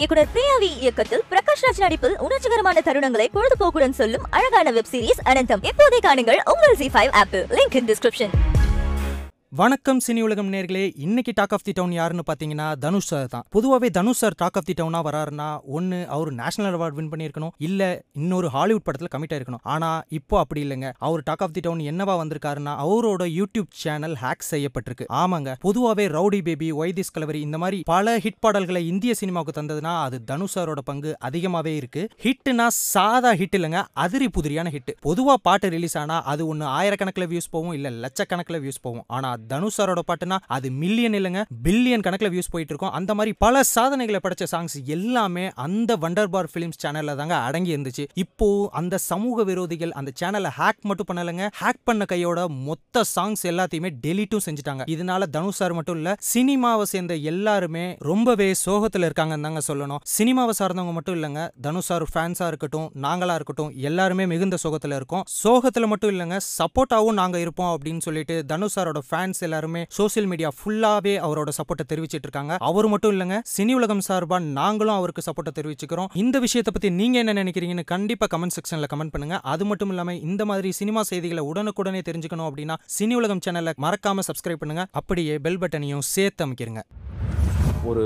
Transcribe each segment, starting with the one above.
இயக்குனர் பிரியாவி இயக்கத்தில் பிரகாஷ் ராஜ் நடிப்பில் உணர்ச்சிகரமான தருணங்களை பொழுதுபோக்குடன் சொல்லும் அழகான வெப் சீரிஸ் அனந்தம். இப்போதே காணுங்கள் உங்கள் G five apple link in description வணக்கம் சினி உலகம் நேர்களே. இன்னைக்கு டாக் ஆஃப் தி டவுன் யாருன்னு பார்த்தீங்கன்னா தனுஷ் சார் தான். பொதுவாகவே Dhanush sir talk of the டவுனாக வராருன்னா ஒன்று அவர் நேஷனல் அவார்ட் வின் பண்ணியிருக்கணும். இல்லை இன்னொரு ஹாலிவுட் படத்தில் கமிட் ஆயிருக்கணும். ஆனால் இப்போ அப்படி இல்லைங்க. அவர் டாக் ஆஃப் தி டவுன் என்னவா வந்திருக்காருன்னா அவரோட யூடியூப் சேனல் ஹேக் செய்யப்பட்டிருக்கு. ஆமாங்க. பொதுவாகவே ரவுடி பேபி ஒய்திஸ் கலவரி இந்த மாதிரி பல ஹிட் பாடல்களை இந்திய சினிமாவுக்கு தந்ததுன்னா அது தனுஷ் சாரோட பங்கு அதிகமாகவே இருக்கு. ஹிட்னா சாதா ஹிட் இல்லைங்க அதிரி புதிரியான ஹிட் பொதுவாக பாட்டு ரிலீஸ் ஆனால் அது ஒன்று ஆயிரக்கணக்கில் வியூஸ் போகும் இல்லை லட்சக்கணக்கில் வியூஸ் போகும் ஆனால் தனுஷ் சாரோட பாட்டுனா அது மில்லியன் இல்லைங்க பில்லியன் கணக்கில் வியூஸ் போயிட்டு இருக்கும் அந்த மாதிரி பல சாதனைகளை படைச்ச சாங்ஸ் எல்லாமே அந்த வண்டர் பார் ஃபிலிம்ஸ் சேனலில் தாங்க அடங்கி இருந்துச்சு. இப்போ அந்த சமூக விரோதிகள் அந்த சேனலை ஹேக் மட்டும் பண்ணலைங்க ஹேக் பண்ண கையோட மொத்த சாங்ஸ் எல்லாத்தையுமே டெலிட்டும் செஞ்சுட்டாங்க. இதனால தனுஷ் சார் மட்டும் இல்ல சினிமாவை சேர்ந்த எல்லாருமே ரொம்பவே சோகத்தில் இருக்காங்கன்னு தாங்க சொல்லணும். சினிமாவை சார்ந்தவங்க மட்டும் இல்லைங்க தனுஷ் சார் ஃபேன்ஸா இருக்கட்டும் நாங்களா இருக்கட்டும் எல்லாருமே மிகுந்த சோகத்தில் இருக்கோம். சோகத்துல மட்டும் இல்லைங்க சப்போர்ட்டாகவும் நாங்கள் இருப்போம் அப்படின்னு சொல்லிட்டு தனுஷ் சாரோட ஃபேன் ஃபேன்ஸ் எல்லாருமே சோசியல் மீடியா ஃபுல்லாவே அவரோட சப்போர்ட்டை தெரிவிச்சிட்டு இருக்காங்க. அவர் மட்டும் இல்லைங்க சினி உலகம் சார்பா நாங்களும் அவருக்கு சப்போர்ட்டை தெரிவிச்சுக்கிறோம். இந்த விஷயத்தை பத்தி நீங்க என்ன நினைக்கிறீங்கன்னு கண்டிப்பா கமெண்ட் செக்ஷன்ல கமெண்ட் பண்ணுங்க. அது மட்டும் இல்லாம இந்த மாதிரி சினிமா செய்திகளை உடனுக்குடனே தெரிஞ்சுக்கணும் அப்படின்னா சினி உலகம் சேனலை மறக்காம சப்ஸ்கிரைப் பண்ணுங்க. அப்படியே பெல் பட்டனையும் சேர்த்து அமைக்கிறங்க. ஒரு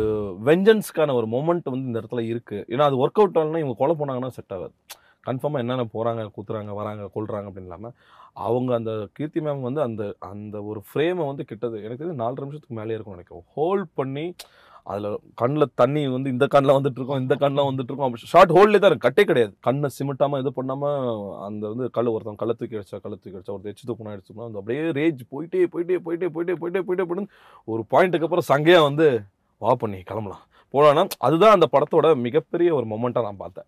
வெஞ்சன்ஸ்க்கான ஒரு மொமெண்ட் வந்து இந்த இடத்துல இருக்கு. ஏன்னா அது ஒர்க் அவுட் ஆகலன்னா இவங்க கொலை போனாங்கன்னா செட் ஆகாது. கன்ஃபார்மாக என்னென்ன போகிறாங்க குத்துறாங்க வராங்க கொள்றாங்க அப்படின்னு இல்லாமல் அவங்க அந்த கீர்த்தி மேம் வந்து அந்த அந்த ஒரு ஃப்ரேமை வந்து கிட்டது எனக்கு தெரிஞ்சு நாலரை நிமிஷத்துக்கு மேலே இருக்கும் நினைக்கும் ஹோல்ட் பண்ணி அதில் கண்ணில் தண்ணி வந்து இந்த கண்ணில் வந்துட்டுருக்கோம் இந்த கண்ணில் வந்துட்டு இருக்கோம் அப்படி ஷார்ட் ஹோல்ட்லேயே தான் கட்டே கிடையாது. கண்ணை சிமிட்டாமல் இது பண்ணாமல் அந்த வந்து கல் ஒருத்தன் கள்ள தூக்கி அடிச்சா கள்ள தூக்கி அடிச்சா ஒரு எச்சு தூக்கணும் அடிச்சோம்னா அந்த அப்படியே ரேஜ் போயிட்டே போயிட்டே போயிட்டே போயிட்டே போயிட்டே போயிட்டே போயிட்டு ஒரு பாயிண்ட்டுக்கு அப்புறம் சங்கையாக வந்து வா பண்ணி கிளம்பலாம். போலான்னா அதுதான் அந்த படத்தோட மிகப்பெரிய ஒரு மொமெண்ட்டாக நான் பார்த்தேன்.